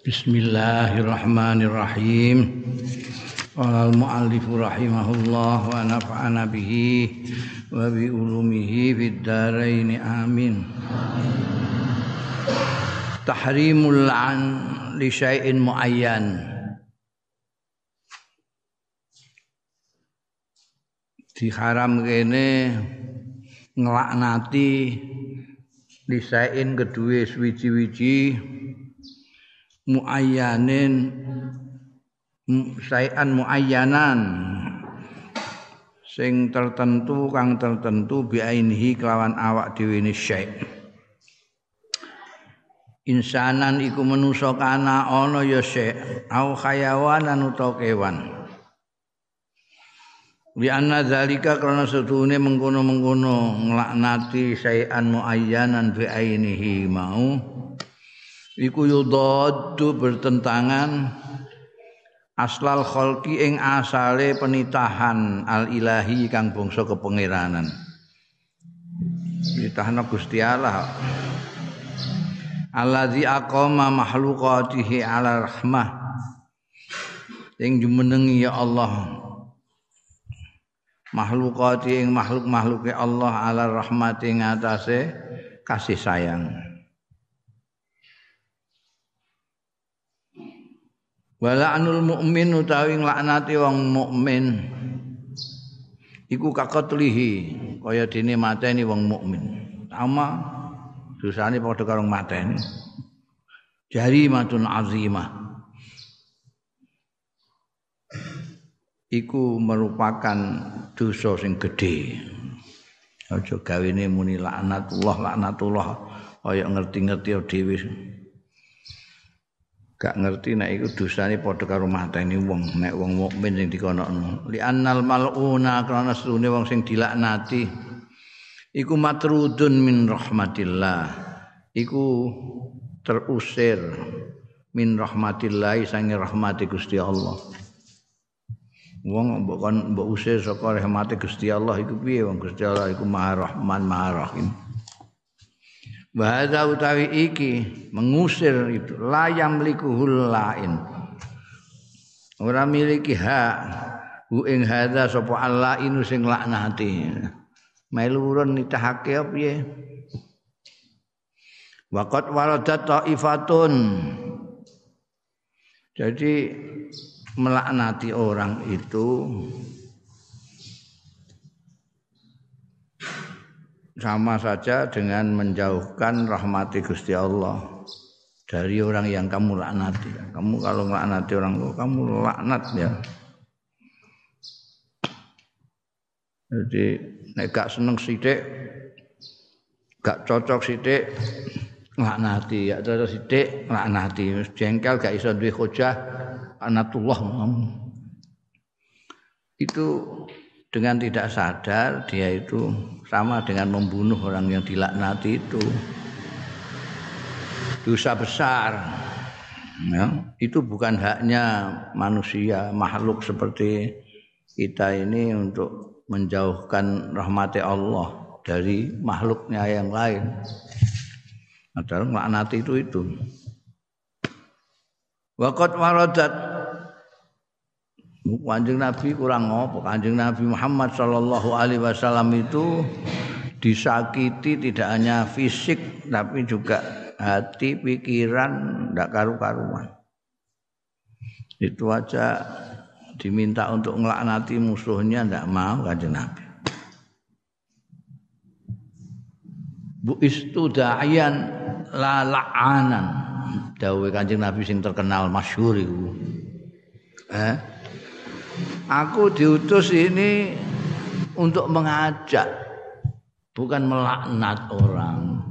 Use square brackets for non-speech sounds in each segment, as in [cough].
Bismillahirrahmanirrahim. Al-muallif rahimahullah wa nafa'ana bihi wa bi ulumihi fid dharain amin. Tahrimul an li syai'in muayyan. Diharam kene nglaknati lisain kedue suwiji-wiji muayyanin sayan muayyanan. Sing tertentu kang tertentu biainihi kelawan awak dhewe ne syai. Insanan iku manusa kana ana ya syai au khayawanan utawa kewan. Bi anna zalika karena setune mengkono-mengkono nglaknati sayan muayyanan bi ainihi mau iku yudaddu bertentangan aslal khalqi ing asale penitahan al ilahi kang bangsa kepangeranan ditahna Gusti Allah. Allazi aqama makhluqatihi ala rahmah. Sing jumenengi ya Allah. Makhlukati ing makhluk-makhluke Allah ala rahmati ngatasé kasih sayang. Wala anul mukmin utawi nglaknati wong mukmin iku kakotlihi kaya dene mateni wong mukmin. Sama dosane padha karo mateni. Jari matun azimah. iku merupakan dosa sing gedhe. Aja gawene muni laknatullah laknatullah kaya ngerti-ngerti dhewe. Gak ngerti nek iku dosane padha karo mateni wong nek wong mukmin sing dikonokno. Li annal maluna krana sedune wong sing dilaknati iku matrudun min rahmatillah. Iku terusir min rahmatillah sange rahmati Gusti Allah. wong mbok kon mbok usir saka rahmate Gusti Allah iku piye wong Gusti Allah iku Maha Rahman Maha Rahim Bahasa utawi iki mengusir itu layam likuhul lain ora miliki hak hu ing hadza sapa Allah inu sing laknati. Melurun nitahake piye Waqat waradat taifatun. Jadi melaknati orang itu sama saja dengan menjauhkan rahmati Gusti Allah dari orang yang kamu laknati. Kamu kalau melaknati orang itu kamu laknat ya. Jadi nek gak seneng sithik gak cocok sithik laknati ya cocok sithik laknati jengkel gak iso duwe hujah anatullah itu dengan tidak sadar dia itu sama dengan membunuh orang yang dilaknati itu. Dosa besar. Ya, itu bukan haknya manusia makhluk seperti kita ini untuk menjauhkan rahmati Allah dari makhluknya yang lain. Adalah melaknati itu itu. Waqat waradat Kanjeng Nabi kurang ngopo Kanjeng Nabi Muhammad sallallahu alaihi wasallam itu disakiti tidak hanya fisik tapi juga hati, pikiran ndak karu-karuan. Itu aja diminta untuk ngelaknati musuhnya ndak mau Kanjeng Nabi. Bu istudayan la la'anan dawuh Kanjeng Nabi sing terkenal masyhur. Eh? Aku diutus ini untuk mengajak bukan melaknat orang.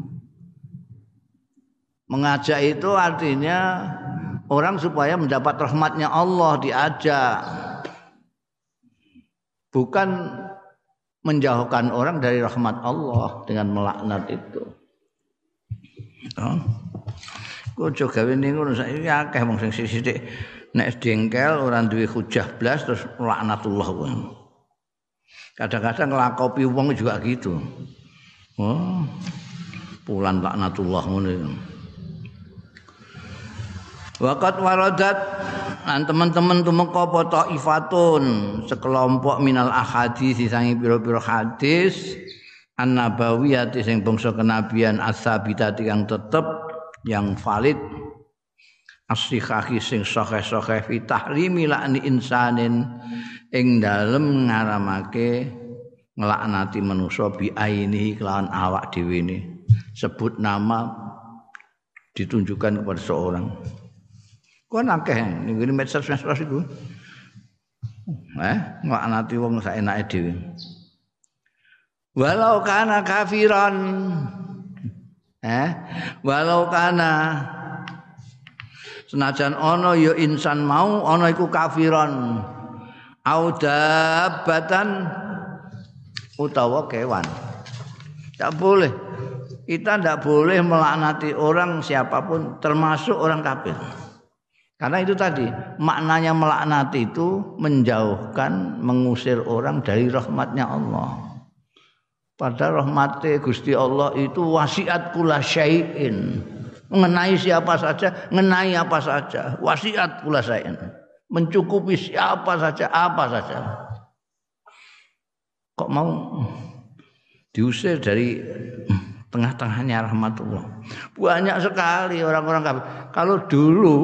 Mengajak itu artinya orang supaya mendapat rahmatnya Allah diajak. Bukan menjauhkan orang dari rahmat Allah dengan melaknat itu. Oh. Aja gawe ning ngono saiki akeh wong sing sithik nek dengkel ora duwe hujah blas terus laknatullah kuwi. Kadang-kadang nglakopi wong juga gitu. Oh. Pulan laknatullah ngono. Waqat waradat lan teman-teman tumeka apa taifatun sekelompok minal ahadis sangi pira-pira hadis an-nabawiyah sing bangsa kenabian as-sabitati yang tetep yang valid as-sihahi sing sahih-sahih fi tahrimi la'ni insanin ing dalem ngaramake nglaknati manusa bi ainihi kelawan awak dhewe sebut nama ditunjukkan kepada seorang Kok akeh ngene medsos-medsos iku. Eh, nglaknati wong saenake dhewe. Walau kana kafiran. Eh, walau kana senajan ana ya insan mau ana iku kafiran. Audabatan utawa kewan. Tak boleh. Kita tidak boleh melaknati orang siapa pun termasuk orang kafir. Karena itu tadi maknanya melaknat itu menjauhkan, mengusir orang dari rahmatnya Allah. Pada rahmatnya Gusti Allah itu wasiat kula syai'in. Mengenai siapa saja, mengenai apa saja. Wasiat kula syai'in. Mencukupi siapa saja, apa saja. Kok mau diusir dari tengah-tengahnya rahmatullah. Banyak sekali orang-orang kafir. Kalau dulu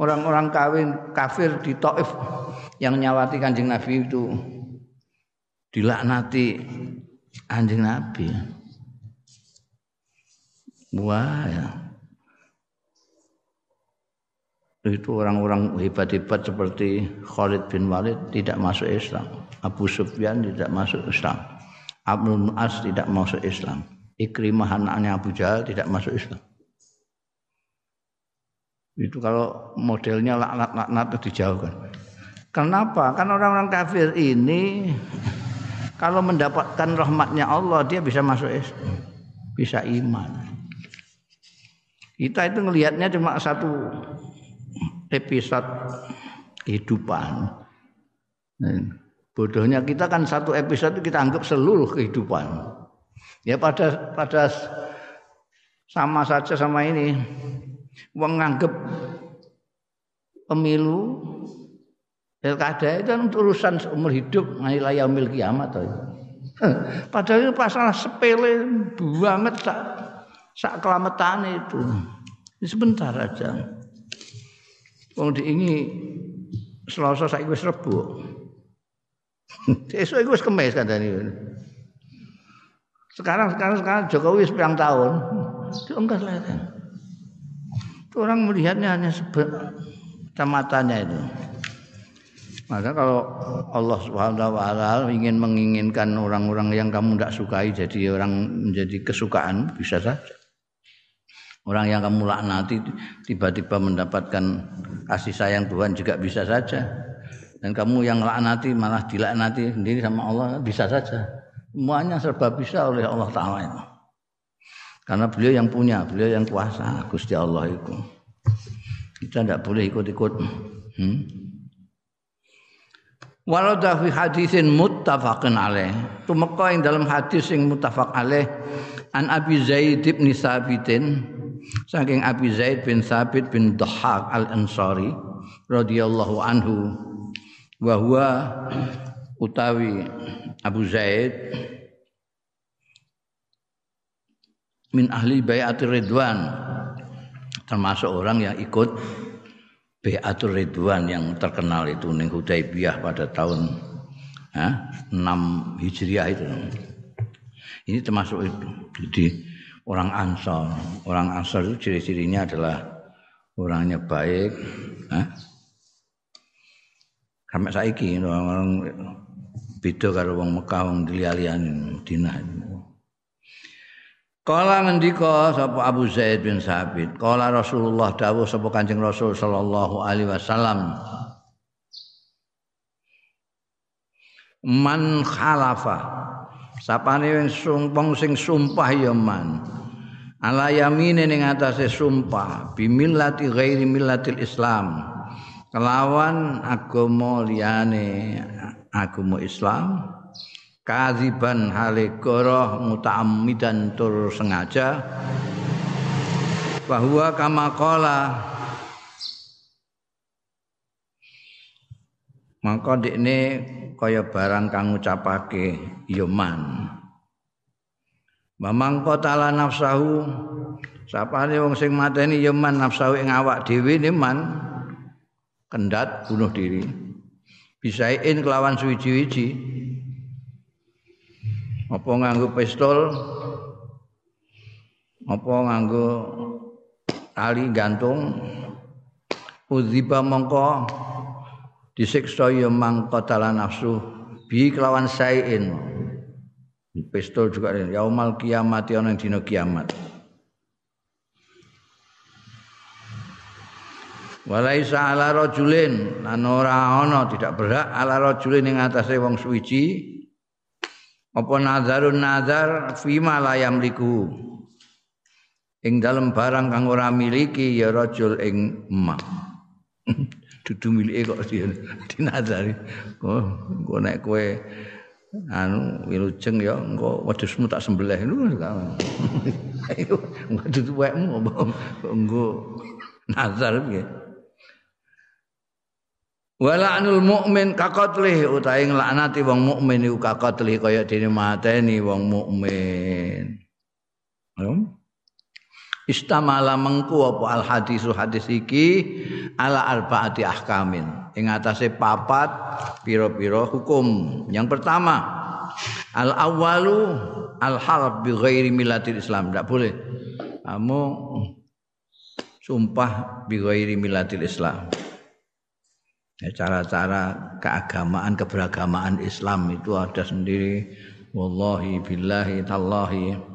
orang-orang kawin kafir di Taif yang nyawati Kanjeng Nabi itu dilaknati Kanjeng Nabi. Wah ya. Itu orang-orang hebat-hebat seperti Khalid bin Walid tidak masuk Islam. Abu Sufyan tidak masuk Islam. Abdul As tidak masuk Islam. Ikrimah anaknya Abu Jahal tidak masuk Islam. Itu kalau modelnya laknat-laknat dijauhkan. Kenapa? Karena orang-orang kafir ini kalau mendapatkan rahmatnya Allah dia bisa masuk Islam, bisa iman. Kita itu ngelihatnya cuma satu episode kehidupan. Bodohnya kita kan satu episode kita anggap seluruh kehidupan. Ya pada pada sama saja sama ini. Wong nganggep pemilu pilkada itu kan urusan seumur hidup nilai yaumil kiamat toh. [laughs] Padahal itu masalah sepele banget sak sak kelametan itu. Sebentar aja. Wong diingi Selasa saiki wis Rebo. [laughs] Esuk iku wis kemis kandhane. Sekarang sekarang sekarang Jokowi sepiang tahun, itu enggak kelihatan. Orang melihatnya hanya kecamatannya itu. Maka kalau Allah Subhanahu wa taala ingin menginginkan orang-orang yang kamu tidak sukai jadi orang menjadi kesukaan bisa saja. Orang yang kamu laknati tiba-tiba mendapatkan kasih sayang Tuhan juga bisa saja. Dan kamu yang laknati malah dilaknati sendiri sama Allah bisa saja. Semuanya serba bisa oleh Allah Ta'ala. Karena beliau yang punya, beliau yang kuasa, Gusti Allah itu. Kita tidak boleh ikut-ikut. Hmm? Walau fi hadisin muttafaqin alaih. Tumeka ing dalam hadis sing muttafaq alaih an Abi Zaid bin Sabitin saking Abi Zaid bin Sabit bin Dhahak al-Ansari radhiyallahu anhu wa huwa utawi Abu Zaid min ahli bayatul ridwan. Termasuk orang yang ikut bayatul ridwan yang terkenal itu ning Hudaybiyah pada tahun ha, 6 Hijriah itu. Ini termasuk itu. Jadi orang Ansor orang Ansor itu ciri-cirinya adalah orangnya baik ha? sampai saiki orang-orang beda karo wong Mekah wong liyane Madinah. Kala ngendika sapa Abu Zaid bin Sabit, kala Rasulullah dawuh sapa Kanjeng Rasul sallallahu alaihi wasallam. Man khalafa sapane wing sumpah sing sumpah ya man. Ala yamine ning atase sumpah bimillati ghairi millatil Islam. Kelawan agama liyane agama Islam kaziban hale goroh mutaammidan tur sengaja bahwa kama qala maka dekne kaya barang kang ngucapake ya man. Mamang qatala nafsahu sapane wong sing mateni ya man nafsahu ing awak dhewe ne man. Kendat bunuh diri. Bisain kelawan suwi-wiji apa nganggo pistol? Apa nganggo tali gantung? Udziba mongko disiksa ya mangkotala nafsu bi kelawan sain pistol juga yaumal kiamat ana dina kiamat. Walaisa ala rajulin lan ora ana tidak berhak ala rajulin ing atase wong suwiji apa nazarun nazar fima la yamliku. Ing dalem barang kang ora miliki ya rajul ing emak [laughs] dudu milike kok dinazari. Kok engko nek kowe anu wilujeng ya engko wedhusmu tak sembelih. Lho [laughs] ayo dudu wekmu engko nazar piye? Wala anul mukmin kaqatlih utahe nglaknati wong mukmin iku kaqatlih kaya dene mateni wong mukmin. Istamala mengku apa al hadisu hadis iki ala arbaati ahkamin. Ing atase papat pira-pira hukum. Yang pertama al awalu al harb bi ghairi millatil islam. Tidak boleh. Kamu sumpah bi ghairi millatil islam. Ya, cara-cara keagamaan keberagamaan Islam itu ada sendiri. Wallahi billahi tallahi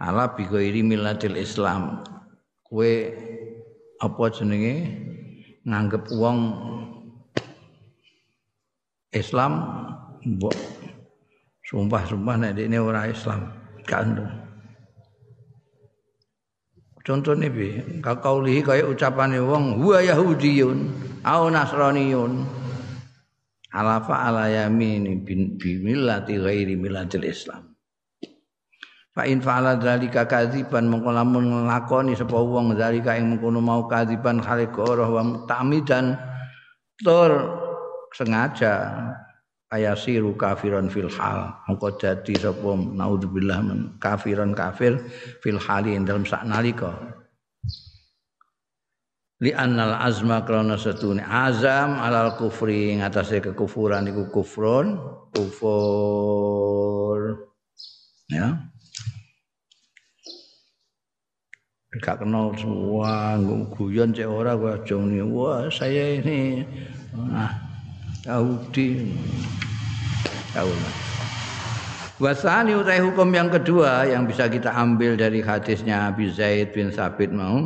ala bi ghairi millatil Islam. Kowe apa jenenge nganggep wong Islam mbok sumpah-sumpah nek ini ora Islam kandung. Contohnya bi, kakaulihi kaya ucapannya wong huwa Yahudiyun au Nasraniyun alafa ala yamini bin millati ghairi millatil Islam. Fa in fa'ala dzalika kadziban mongko lamun nglakoni sapa wong dzalika ing mengkono mau kadziban khalik ora wa mutamidan tur sengaja ayasiru kafiran fil hal. Mongko dadi sapa naudzubillah men kafiran kafir fil hali dalam sak nalika. Li annal azma krana setune azam alal kufri ngatasé kekufuran iku kufrun kufur. Ya gak kenal semua guyon cek ora gua aja wah saya ini ah Yahudi. Tahu Wasani utai hukum yang kedua yang bisa kita ambil dari hadisnya Abi Zaid bin Sabit mau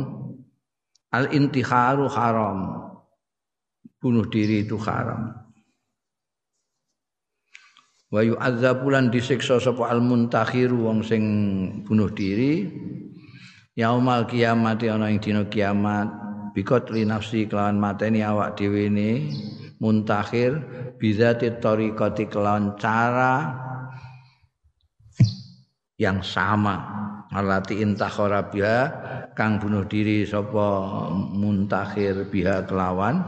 al intiharu haram. Bunuh diri itu haram. Wa yu'adzabulan disiksa sapa al muntakhiru wong sing bunuh diri yaumal kiamat ana ing dina kiamat. Bikot li nafsi kelawan mateni awak dhewe ne muntakhir bizati tariqati kelawan cara yang sama. Alati intakhara biha kang bunuh diri sapa muntakhir biha kelawan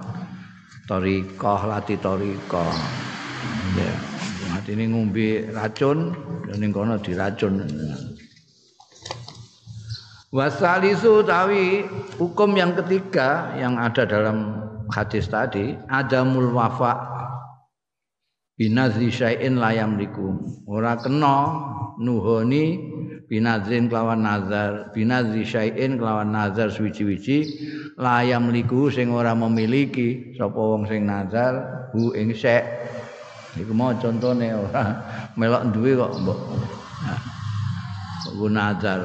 tariqah lati tariqah. Ya mati ini ngombe racun ning kono diracun Wasalisu tawi hukum yang ketiga yang ada dalam hadis tadi ada wafa binazri syai'in layam liku ora kena nuhoni binazrin kelawan nazar binazri syai'in kelawan nazar suwi-wiji layam liku sing ora memiliki sapa wong sing nazar hu ing syai' iku mau contone ora melok duwe kok mbok. Nah, nazar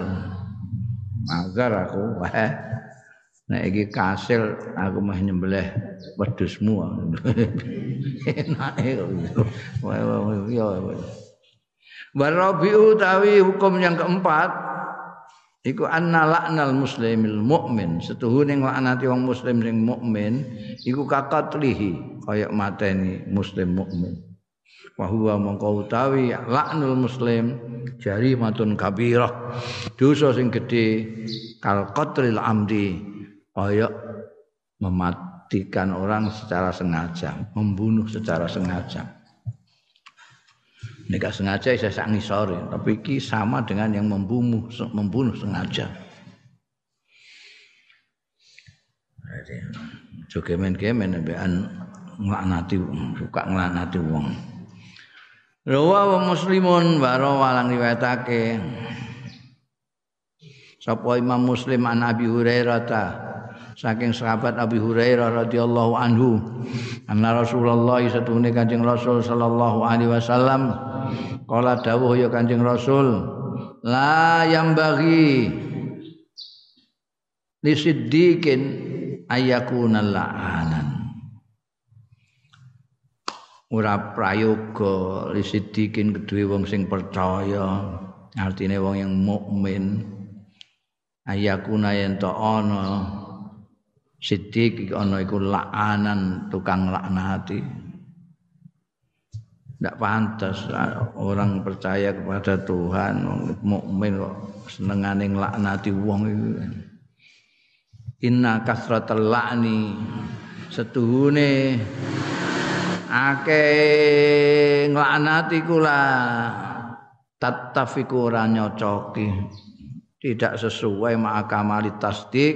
Magar aku. Nek iki kasil aku mah nyembelih wedhusmu. Enake kok. Wah ya. Warabiu tawi hukum yang keempat iku anna la'nal muslimil mukmin setuhune nglaknati wong muslim sing mukmin iku kakatlihi kaya mateni muslim mukmin wa huwa mongko utawi laknul muslim jarimatun kabirah dosa sing gedhe kal qatlil amdi kaya mematikan orang secara sengaja, membunuh secara sengaja. Ini gak sengaja saya sangi sore, tapi ini sama dengan yang membunuh membunuh sengaja. Juga men-kemen bean nglaknati suka nglaknati wong. Rawa muslimun wa rawa lan riwayatake. Sapa Imam Muslim an Abi Hurairah ta? Saking sahabat Abi Hurairah radhiyallahu anhu anna Rasulullah satune Kanjeng Rasul sallallahu alaihi wasallam kala dawuh ya Kanjeng Rasul la yang bagi li siddiqin ayakuna la'anan ora prayoga li siddiqin kedue wong sing percaya. Artine wong yang mukmin. Ayakuna yen to ana sidik ana iku laanan tukang laknati. Tidak pantas orang percaya kepada Tuhan mukmin kok senengane nglaknati wong itu inna kasratal la'ni setuhune akeh nglaknati kula tattafiku ora nyocoki tidak sesuai ma'akamali tasdik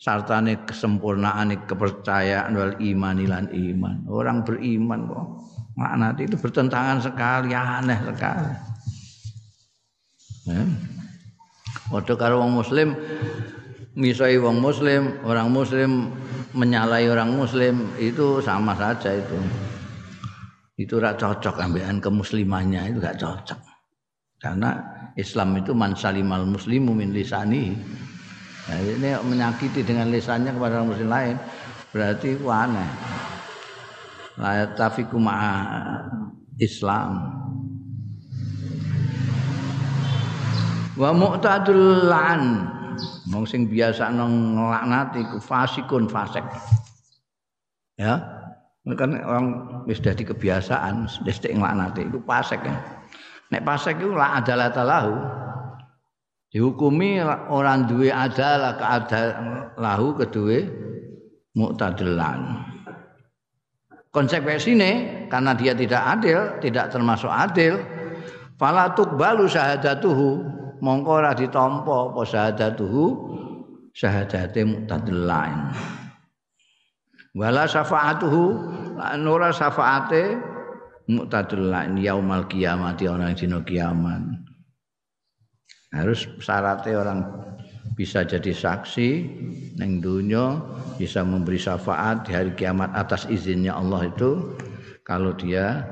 sartane kesempurnaan kepercayaan wal iman lan iman. Orang beriman kok makna itu bertentangan sekali, aneh sekali. Ya. Waktu karo wong muslim misai wong muslim, orang muslim menyalahi orang muslim itu sama saja itu. Itu rak cocok ambilan kemuslimannya itu gak cocok. Karena Islam itu man salimal muslimu min lisani. Nah, ini menyakiti dengan lisannya kepada orang muslim lain berarti itu aneh. La tafiku Islam. Wa mu'tadul la'an. Wong sing biasa nang nglaknat iku fasikun fasik. Ya. Kan orang wis dadi kebiasaan wis nglaknati iku fasik ya. Nek pasek itu lah adalah talahu. Dihukumi orang duwe adalah lahu kedua muktadilan. Konsekuensinya karena dia tidak adil, tidak termasuk adil, falatuk balu syahadatuhu mongko ora ditampa apa syahadatuhu syahadate muktadilan. Wala syafaatuhu lan ora syafaate muktadul lain yaumal kiamat orang dina kiamat. Harus syaratnya orang bisa jadi saksi neng dunia bisa memberi syafaat di hari kiamat atas izinnya Allah itu kalau dia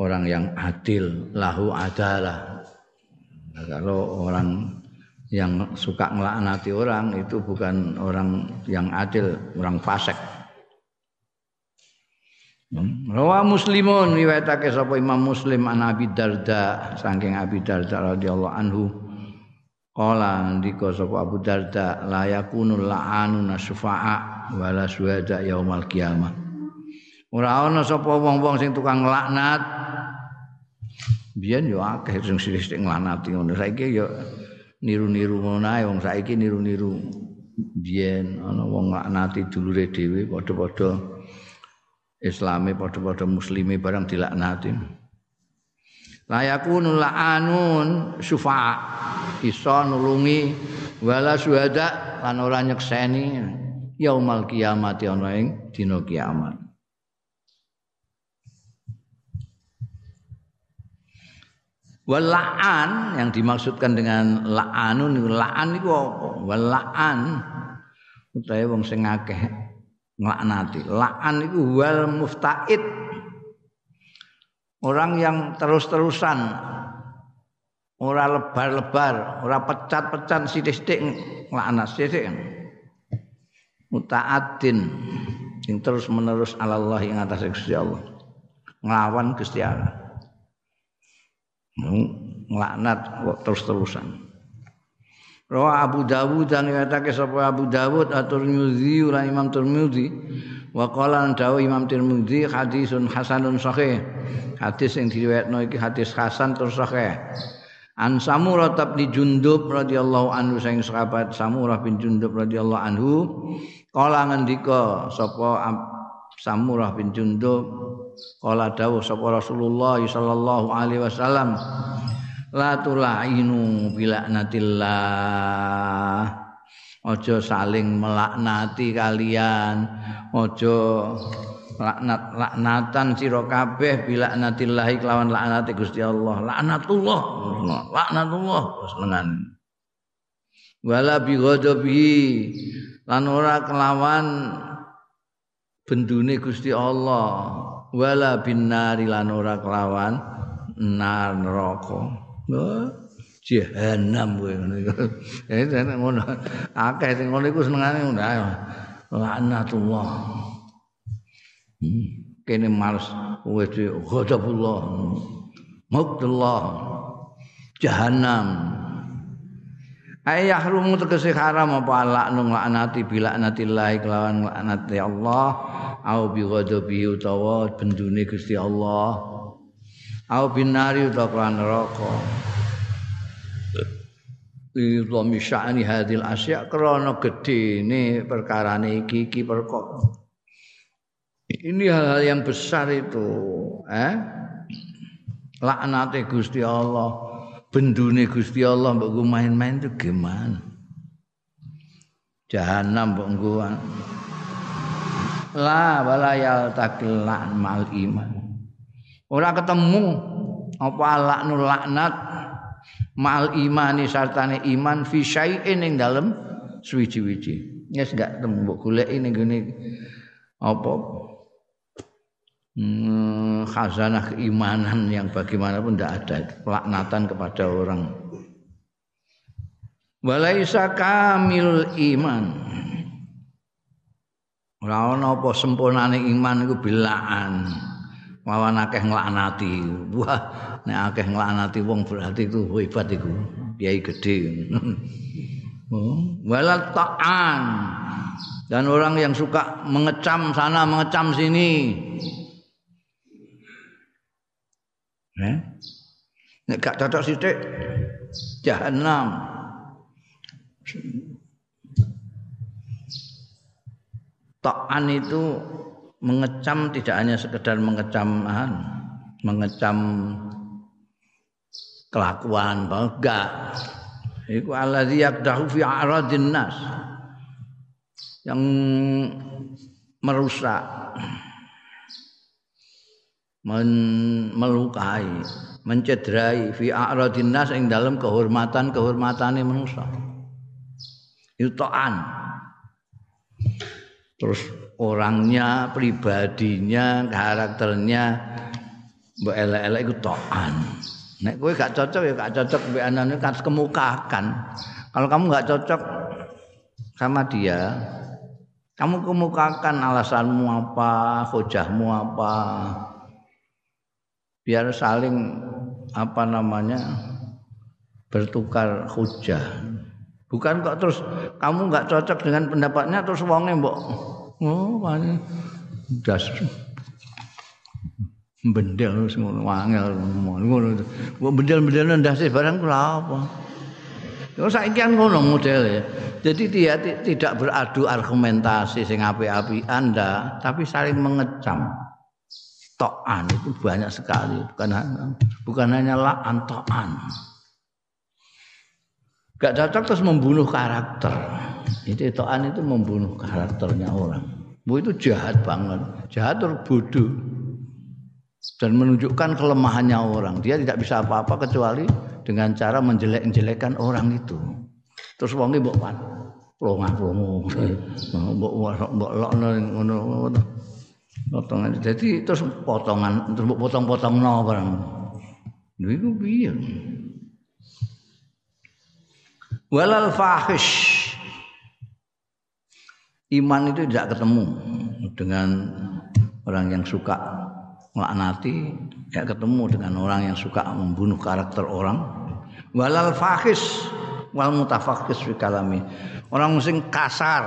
orang yang adil lahu adalah. Nah, kalau orang yang suka ngelaknati orang itu bukan orang yang adil orang fasik Rawa Muslimun riwayatake sapa Imam Muslim an Abi Darda saking Abi Darda radhiyallahu anhu Kala ndika sapa Abu Darda la yakunul la'anuna syufa'a wala syuhada yaumal kiamah. Ora ana sapa wong-wong sing tukang laknat. Biyen yo akeh sing sithik nglanati ngono. Saiki yo niru-niru ngono ae wong saiki niru-niru. Biyen ana wong laknati dulure dhewe padha-padha islami padha-padha muslimi barang dilaknati. Layakunu la'anun syufa'a. Iso nulungi wala syuhada lan ora nyekseni yaumal kiamat ana ing dina kiamat Wala'an yang dimaksudkan dengan la'anun la'an itu apa? Wala'an utawa wong sing akeh nglaknati. La'an itu wal muftaid. Orang yang terus-terusan ora lebar-lebar, ora pecat-pecat sithik-sithik nglaknat sithik. Muta'addin sing terus-menerus Allah ing atas Gusti Allah. Nglawan Gusti Allah. Nglaknat terus-terusan. Rawa Abu Dawud dan riwayatake sapa Abu Dawud atur Tirmizi lan Imam Tirmizi wa qala dawu Imam Tirmizi hadisun hasanun sahih. Hadis yang diriwayatno iki hadis hasan terus sahih. An Samurah bin Jundub radhiyallahu anhu sing sahabat Samurah bin Jundub radhiyallahu anhu kala ngendika sapa Samurah bin Jundub kala dawuh sapa Rasulullah sallallahu alaihi wasallam la tulainu bilaknatillah aja saling melaknati kalian. Aja laknat laknatan sira kabeh bilaknatillah kelawan laknati Gusti Allah. Laknatullah. Laknatullah. Senengan wala bi ghadabi. Lan ora kelawan bendune Gusti Allah wala binnari lan ora kelawan nar neraka jahanam kowe ngono iku. [laughs] Eh ngono. Akeh sing ngono iku senengane ngono. Laknatullah. Hmm. Kene males kowe dhewe ghadabullah. Mautullah. Jahanam. Ayah rumu tegese haram apa laknu laknati bilaknatillah kelawan laknati Allah au bi ghadabi utawa bendune Gusti Allah. Au binari utawa neraka. Idhami sya'ni hadil asya Kerana gede ini perkara ini iki perkara Ini hal-hal yang besar itu eh? Laknati Gusti Allah Bendune Gusti Allah Mbak main-main itu gimana? Jahanam mbak La walayal takilan mal iman. Orang ketemu apa laknul laknat mal imani sartane iman fi syai'in ing dalem suwi-wiji. Yes gak temu mbok goleki ning gone apa? Hmm, khazanah keimanan yang bagaimanapun tidak ada pelaknatan kepada orang. Walaisa kamil iman ora ana apa sempurnane iman iku bilaan lawan akeh nglaknati wah nek akeh nglaknati wong berarti itu hebat iku. Kiai gede. [laughs] Oh, walal ta'an. Dan orang yang suka mengecam sana mengecam sini. Eh? nek gak cocok sithik jahanam ta'an itu mengecam tidak hanya sekedar mengecam mengecam kelakuan enggak. Iku allazi yaqdahu fi a'radin nas yang merusak men melukai mencederai fi a'radin nas ing dalam kehormatan-kehormatane manusia itu ta'an terus orangnya, pribadinya, karakternya mbok elek-elek iku tokan. Nek kowe gak cocok ya gak cocok mbek anane kan kemukakan. Kalau kamu gak cocok sama dia, kamu kemukakan alasanmu apa, hujahmu apa. Biar saling apa namanya bertukar hujah. Bukan kok terus kamu nggak cocok dengan pendapatnya terus wonge mbok Oh, paling das bendel ngono wangel ngono. Kok bendel-bendel ndase barang kula apa? Yo saiki kan ngono model ya. Jadi dia tidak beradu argumentasi sing apik-apik Anda, tapi saling mengecam. To'an itu banyak sekali, bukan bukan hanya la'an to'an. Gak cocok terus membunuh karakter. Itu to'an itu membunuh karakternya orang. Bu itu jahat banget, jahat terus bodoh dan menunjukkan kelemahannya orang. Dia tidak bisa apa-apa kecuali dengan cara menjelek-jelekan orang itu. Terus wonge mbok pan plonga-plongo. Mbok mbok lokno ngono potongan. Jadi terus potongan terus potong-potongno barang. Lha iku piye? Walal fahish. Iman itu tidak ketemu dengan orang yang suka melaknati tidak ketemu dengan orang yang suka membunuh karakter orang. Walal fahish wal mutafakhis fi kalami. Orang sing kasar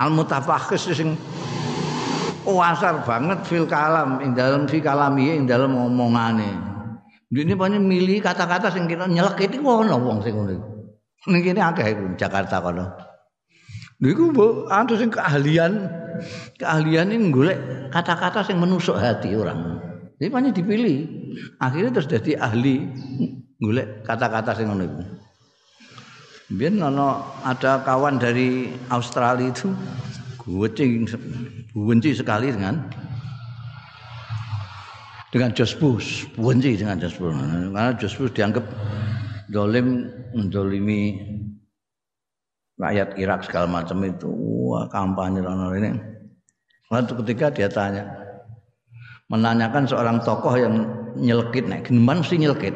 al mutafakhis sing kasar banget fil kalam ing dalam fi kalami ing dalam ngomongane ini banyak milih kata-kata sing kira nyelek itu ngono wong sing ngono Ning kene akeh Jakarta kono. Niku mbok anu sing keahlian keahlian ini golek kata-kata yang menusuk hati orang. Jadi banyak dipilih. Akhirnya terus jadi ahli golek kata-kata sing ngono iku. Biar nono ada kawan dari Australia itu gucing benci sekali dengan dengan Jos Bush, benci dengan Jos Bush. Karena Jos Bush dianggap dolim mendolimi rakyat Irak segala macam itu. Wah kampanye rono ini. Waktu ketika dia tanya menanyakan seorang tokoh yang nyelkit nek geneman mesti nyelkit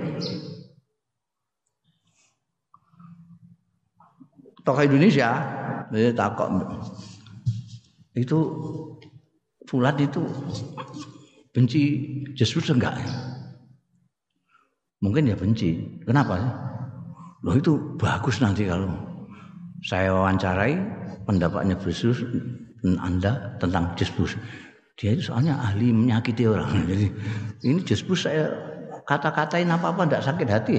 tokoh Indonesia dia takok itu Fulan itu benci Yesus enggak? Mungkin ya benci. Kenapa? sih loh itu bagus nanti kalau saya wawancarai pendapatnya Yesus Anda tentang Yesus. Dia itu soalnya ahli menyakiti orang. [laughs] Jadi ini Yesus saya kata-katain apa-apa tidak sakit hati.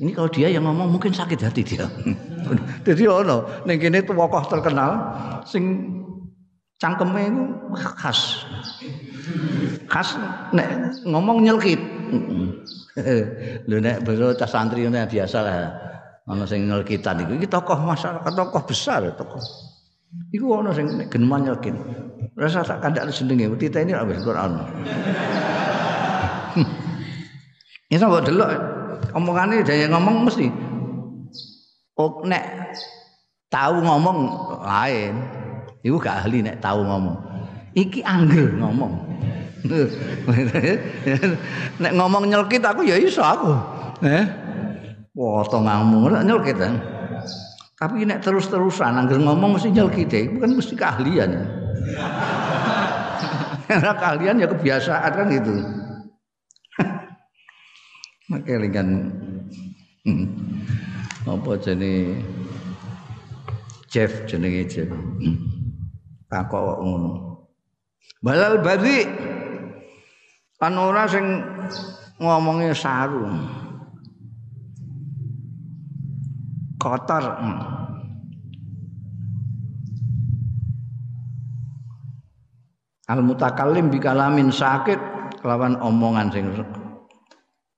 Ini kalau dia yang ngomong mungkin sakit hati dia. [laughs] Jadi ono ning kene tokoh terkenal sing cangkeme itu khas. Khas nek ngomong nyelkit. [laughs] Lho nek basa santri biasa lah ana sing ngelkitan iku. Iki tokoh masyarakat tokoh besar tokoh. Iku ana sing geneman nyelkin. Rasa tak kandak jenenge kita ini wis Quran. [laughs] Ya mbok delok omongane daya ngomong mesti. Oh nek tahu ngomong lain. Iku gak ahli nek tahu ngomong. Iki angger ngomong nek ngomong nyelkit aku ya iso aku eh Woto ngamuk nyelkit kan. Tapi nek terus-terusan angger ngomong mesti nyelkit itu kan mesti keahlian. [laughs] Karena keahlian ya kebiasaan kan itu. Makanya kan hmm. apa jenis Jeff jenenge Jeff. Hmm. Takok ngono. Balal badi kan ora sing ngomongnya sarung. kotor. Al mutakallim bi kalamin sakit kelawan omongan sing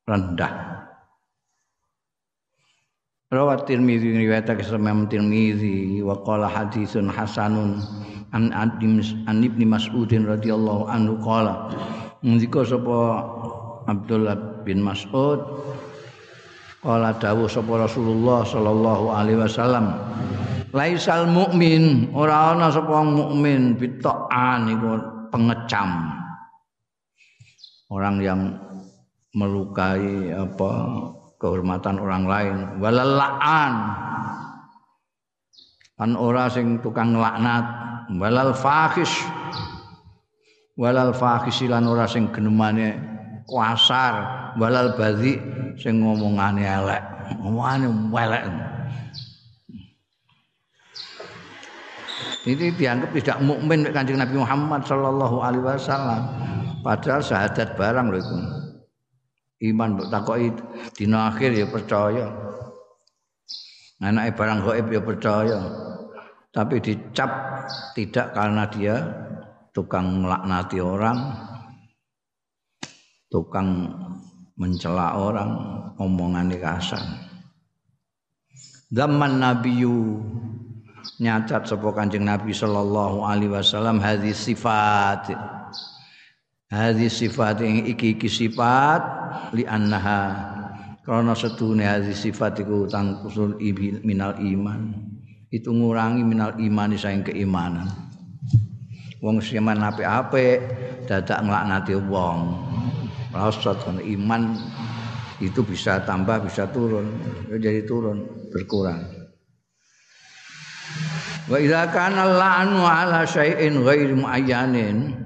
rendah. Rawat Tirmizi riwayatake Imam Tirmizi wa qala haditsun hasanun an Adim an Ibnu Mas'ud radhiyallahu anhu qala ngendika sapa Abdullah bin Mas'ud Kala dawuh sapa Rasulullah sallallahu alaihi wasallam Laisal mukmin ora ana sapa mukmin bitokan iku pengecam. Orang yang melukai apa kehormatan orang lain walalaan kan ora sing tukang laknat walal fahish walal fahish lan ora sing genemane kuasar walal badhi sing ngomongane elek. Ngomongane elek ini dianggap tidak mukmin kanjeng Nabi Muhammad Shallallahu Alaihi Wasallam. Padahal syahadat barang loh itu iman takoki dina akhir ya percaya. Anaknya barang gaib ya percaya. Tapi dicap tidak karena dia tukang melaknati orang tukang mencela orang omongan kasar. Zaman nabiyu nyacat sapa kanjeng nabi sallallahu alaihi wasallam hadis sifat. Hadis sifat yang iki iki sifat li annaha. Karena setune hadis sifat iku tangkusul minal iman. Itu ngurangi minal iman saing keimanan wong siman apik-apik dadak nglaknati wong. Rasat iman itu bisa tambah bisa turun. Jadi turun berkurang. Wa idza kana la'nu ala syai'in ghairi muayyanin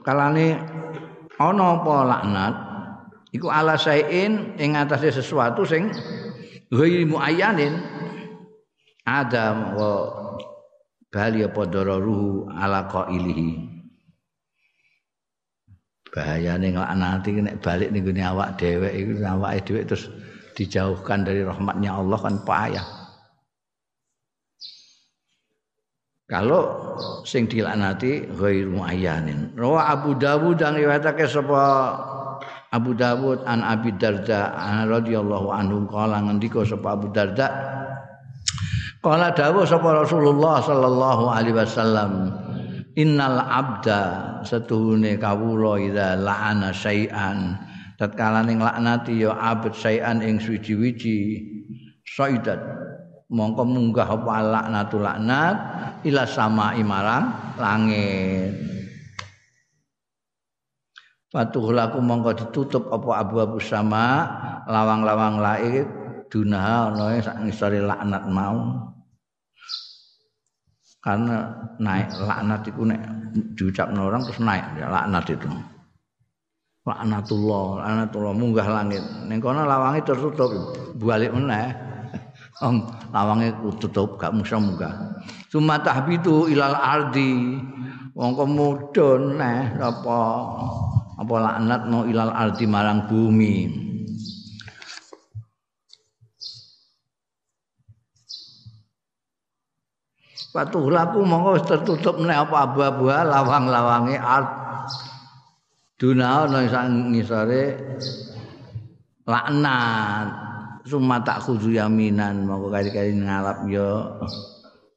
kalane ana apa laknat? Iku ala syai'in ing atase sesuatu sing ghairi muayyanin. Ada wa bali apa dararuhu ala qailihi. Bahayane nanti nek balik ning gone awak dhewek iku awake dhewek terus dijauhkan dari rahmatnya Allah kan payah. Kalau sing dilaknati ghairu ayanin rawa Abu Dawud dan riwayatake sapa Abu Dawud an Abi Darda radhiyallahu anhu kala ngendika sapa Abu Darda Kala dawuh sapa Rasulullah sallallahu alaihi wasallam innal abda setuhune kawula ida la'ana syai'an. Tatkala ning laknati ya abd syai'an ing suci-wici saidat mongko munggah apa laknatul laknat ila sama imarang langit. Fatuhlaku mongko ditutup apa abu-abu sama lawang-lawang langit dunaha ana sak ngisore laknat mau karena naik laknat itu nek diucapno orang terus naik ya, laknat itu. Laknatullah laknatullah munggah langit. Ning kono lawange tertutup balik meneh. [laughs] Om lawange tutup gak musa munggah. Cuma tahbitu ilal ardi. Wong kemudun neh apa apa laknat no ilal ardi marang bumi Patuh laku mongko tertutup nek apa abu-abu lawang-lawange art. Duna ana sak ngisore laknat. Suma tak kudu yaminan mongko kali-kali ngalap yo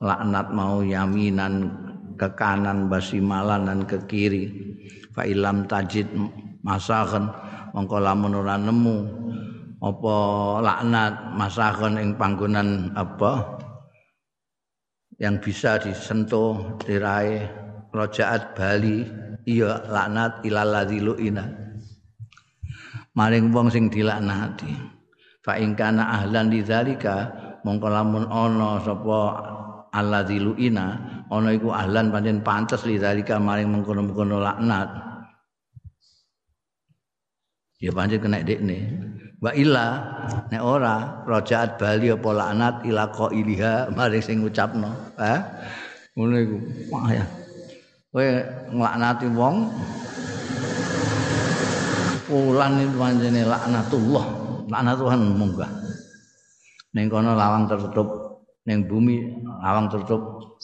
laknat mau yaminan ke kanan basimalan dan ke kiri. Fa ilam tajid masakan mongko lamun ora nemu apa laknat masakan ing panggonan apa yang bisa disentuh diraih rojaat Bali iya laknat ilal ina maring wong sing dilaknati. Fa ing kana ahlan lidzalika mongko lamun ana sapa alladzilu ina ana iku ahlan pancen pantes lidzalika maring mengkono-mengkono laknat. Ya pancen kena dekne wa illa nek ora rajaat bali apa laknat ila qailiha mari sing ngucapno ha? Ngono iku. Wah ya. Kowe nglaknati wong fulan itu panjene laknatullah. Laknat Tuhan munggah. Ning kono lawang tertutup ning bumi lawang tertutup.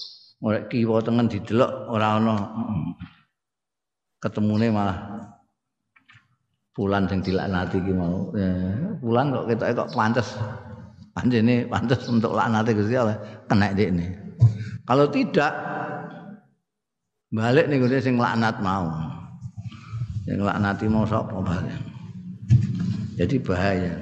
Ora kiwa tengen didelok ora ana ketemune malah Pulan sing dilaknati iki mau. Ya, pulan kok ketok kok pantes. Panjene pantes untuk laknati Gusti Allah kena ini. Kalau tidak balik nih gue sing laknat mau. Yang laknati mau sapa balik. Jadi bahaya.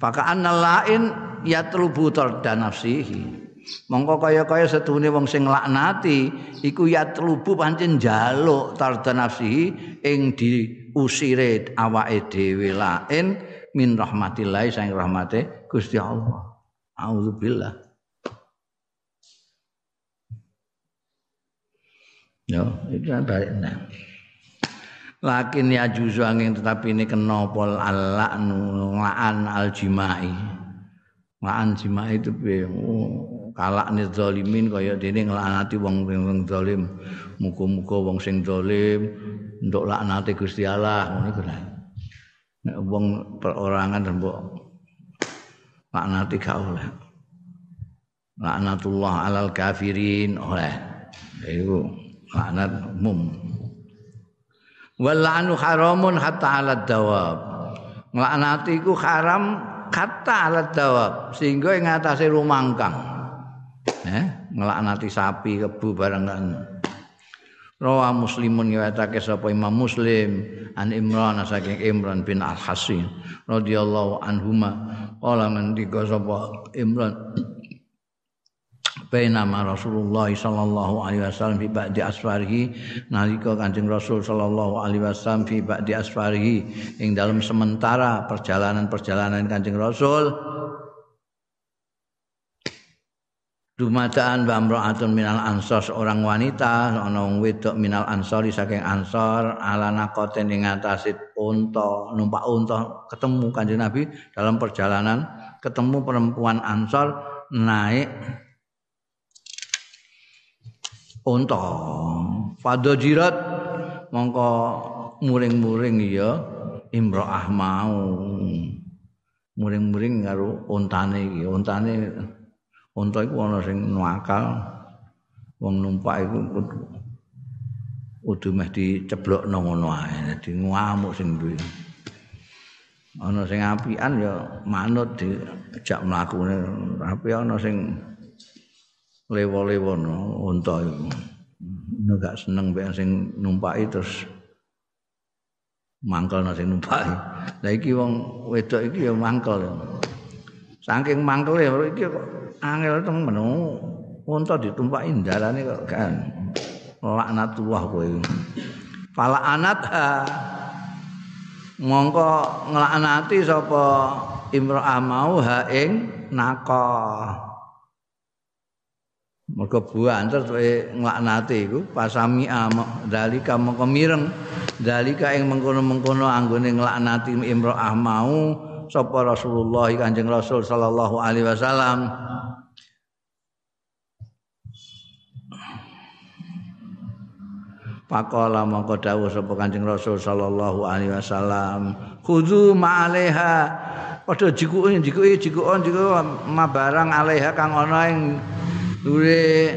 Fakaan lain ya telubu dan nafsihi. Mongko kaya-kaya setune wong sing laknati iku ya telubu pancen njaluk tarda nafsihi ing di usire awake dhewe lain min rahmatillah sang rahmate Gusti Allah. Auzubillah. Yo, itu kan balik nah. Lakin ya juzu angin tetapi ini kena pol al-la'nu la'an al-jimai. La'an jimai itu oh, kalak ni zalimin kaya dene nglaknati wong wong zalim. Muga-muga wong sing zalim untuk laknate Gusti Allah. Ngono iku nek. Wong perorangan mbok laknati gak oleh. Laknatullah alal kafirin oleh. Iku laknat umum. Wal la'nu haramun hatta ala dawab. Nglaknati iku haram kata ala dawab. Sehingga ing atase rumangkang eh nglaknati sapi kebu barang Rawa Muslimun riwayatake sapa Imam Muslim an Imran saking Imran bin Al Hasin radhiyallahu anhuma. Kala ngendika sapa Imran Bainama Rasulullah sallallahu alaihi wasallam fi ba'di asfarihi nalika Kanjeng Rasul sallallahu alaihi wasallam fi ba'di asfarihi ing dalam sementara perjalanan-perjalanan Kanjeng Rasul Dumadaan bamro'atun minal ansor seorang wanita ana wedok minal ansori saking ansor ala nakoten ing atase unta numpak unta ketemu Kanjeng Nabi dalam perjalanan ketemu perempuan ansor naik unta. Jirat mongko muring-muring ya imro'ah mau. Muring-muring karo untane iki untane unta iku ana sing nuakal wong numpak iku kudu meh diceblokno ngono ae dadi ngamuk sing duwe. Ana sing apian ya manut diajak mlakune tapi ana sing lewo-lewo no unta iku. Nek gak seneng mbek sing numpaki terus mangkel sing numpaki lah iki wong wedok iki ya mangkel. Saking mangkel iki kok angel temen unta ditumpaki ndarane kok kan? Laknatullah kowe. Fala anat mongko nglaknati sapa imra'ah mau ha ing naka mergo buanter kowe nglaknati iku pasami dalika mongko mireng dalika ing mengkono-mengkono anggone nglaknati imra'ah mau sapa Rasulullah Kanjeng Rasul sallallahu alaihi wasallam Pakola mongko dawuh sapa Kanjeng Rasul sallallahu alaihi wasallam, "Khudzu ma'alaiha." Padha jikuke jikuke jikukon jiku ma barang alaiha kang ana ing dure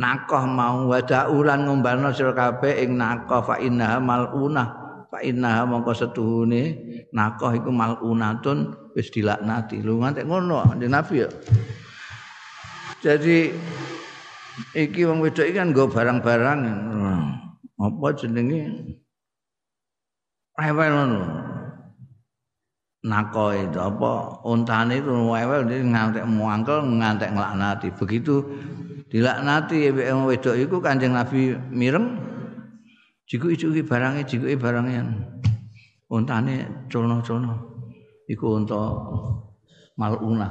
nakoh mau. Wada ulan ngombarno sira kabeh ing nakoh fa innaha malunah. Fa innaha mongko setuhune nakoh iku malunatun wis dilaknati. Lu ngantek ngono Nabi ya. Jadi iki wong wedok iki kan nggo barang-barang. Apa jenenge? Rewel ngono. Nako itu apa? Untane itu rewel ngantek muangkel ngantek nglaknati begitu dilaknati wong wedok iku Kanjeng Nabi mireng jiku-jiku barangnya jiku barangnya. Untane cono-cono iku unta maluna.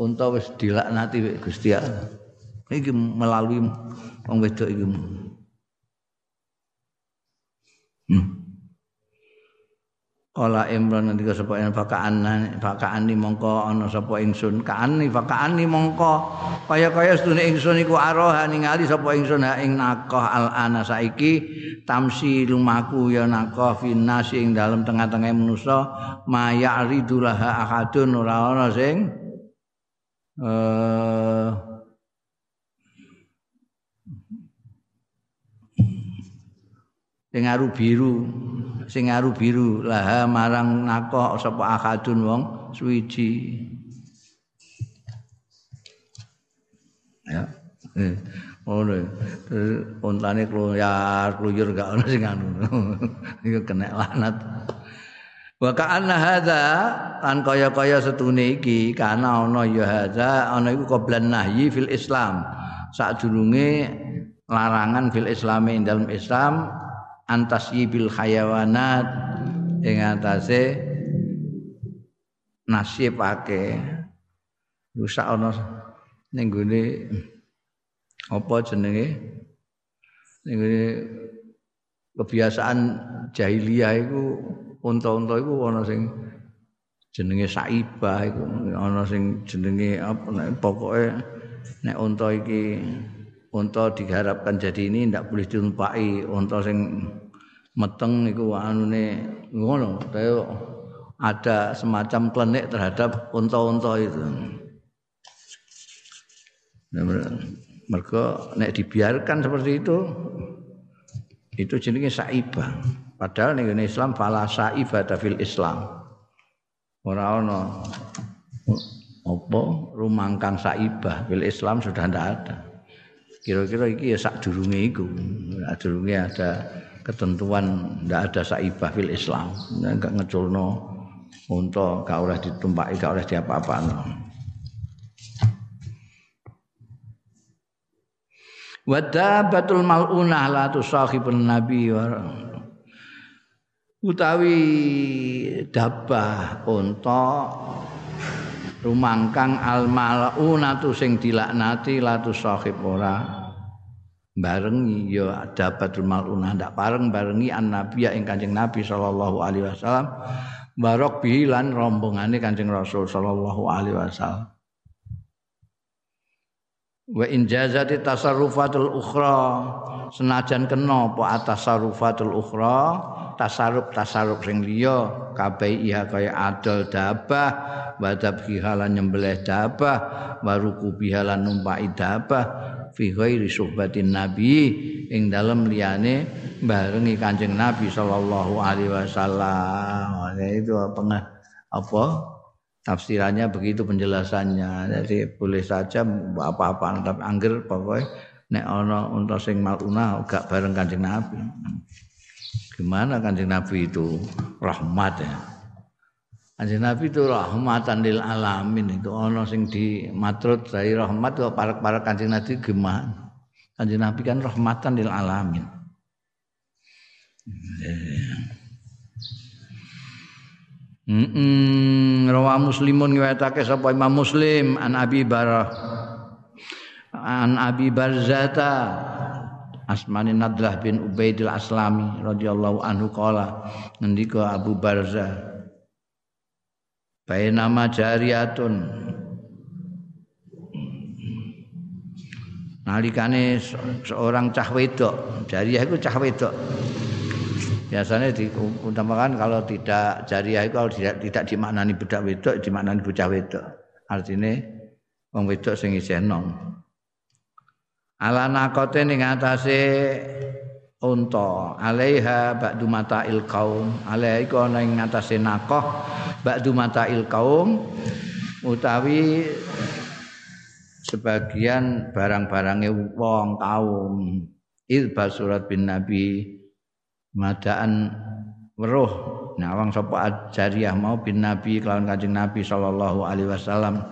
Unta wis dilaknati Gusti Allah iki melalui wong wedok iki. Hmm. Kala Imran nanti sapa yen bakaan bakaan ni mongko ana sapa ingsun. Kaani bakaan ni mongko. Kaya-kaya sedune ingsun iku aroha ningali sapa ingsun. Ha ing nakoh al ana saiki tamsi lumaku ya nakoh finas ing dalem tengah-tengah manusa maya ridulah akadun ora ana sing eh sing aru biru sing aru biru. Lah marang nako sapa akadun wong suwiji. Ya eh ngono. Ontane kluyar kluyur gak ono sing anu. [laughs] Iku kena lanat. Wa ka'anna hadza kan kaya-kaya setune iki kana ana ya hadza ana iku qoblan nahyi fil islam. Sadurunge larangan fil islami dalam islam antasyibil hayawanat ing atase nasibake rusak ana ning gone apa jenenge? Ning kebiasaan jahiliyah iku unta-unta iku ana sing jenenge saibah iku ana sing jenenge apa nek pokoke nek unta iki unta diharapkan jadi ini ndak boleh dinumpaki unta sing meteng iku anune ngono. Kaya ada semacam klenik terhadap unta-unta itu. Mereka nek dibiarkan seperti itu itu jenenge saibah. Padahal ning Islam fala saibah fil Islam. Ora ana apa rumangkang saibah fil Islam sudah ndak ada Kira-kira iki ya sak durunge iku. Durunge ada ketentuan ndak ada saibah fil Islam. Enggak ngeculno unta gak oleh ditumpaki, gak oleh diapa-apano. Wadabatul malunah la tusahibun nabi wa utawi dabah unta rumangkang al malunatu sing dilaknati latu sahib ora. Barengi ya dapatul malunah ndak bareng barengi an nabi ing kanjeng nabi sallallahu alaihi wasallam. Barok bihi lan rombongane kanjeng rasul sallallahu alaihi wasallam. Wa in jazati tasarrufatul ukhra senajan kena apa atasarrufatul ukhra tasarruf tasarruf sing liya kabeh iya kaya adol dabah wadab halan nyembelih dabah waruku bihalan numpai dabah fi ghairi suhbatin nabi ing dalem liyane barengi Kanjeng Nabi sallallahu alaihi wasallam. itu apa apa? Tafsirannya begitu penjelasannya. Jadi boleh saja apa-apa tapi angger pokoknya nek ana unta sing maluna gak bareng Kanjeng Nabi gimana Kanjeng Nabi itu? Rahmat ya. Kanjeng Nabi itu rahmatan lil alamin. Itu ana sing di matrut dari rahmat kok para-para Kanjeng Nabi gimana? Kanjeng Nabi kan rahmatan lil alamin. -mm, rawa muslimun ngewetake sapa Imam Muslim an Abi Barah an Abi Barzata Asmani Nadlah bin Ubaidil Aslami radhiyallahu anhu qala ngendika Abu Barza nama jariyatun. Nalikane seorang cah wedok jariyah itu cah wedok. Biasanya diutamakan kalau tidak jariah itu kalau tidak tidak dimaknani budak wedok dimaknani bocah wedok. Artinya wong wedok sing isih ala nakote ning atase unta. Alaiha ba'du mata'il qaum. Alaiha iku ana ing atase nakoh ba'du mata'il qaum. Utawi sebagian barang-barangnya wong kaum. Ilba surat bin nabi madaan weruh. Nawang sapa jariyah mau bin nabi kelawan kanjeng nabi sallallahu alaihi wasallam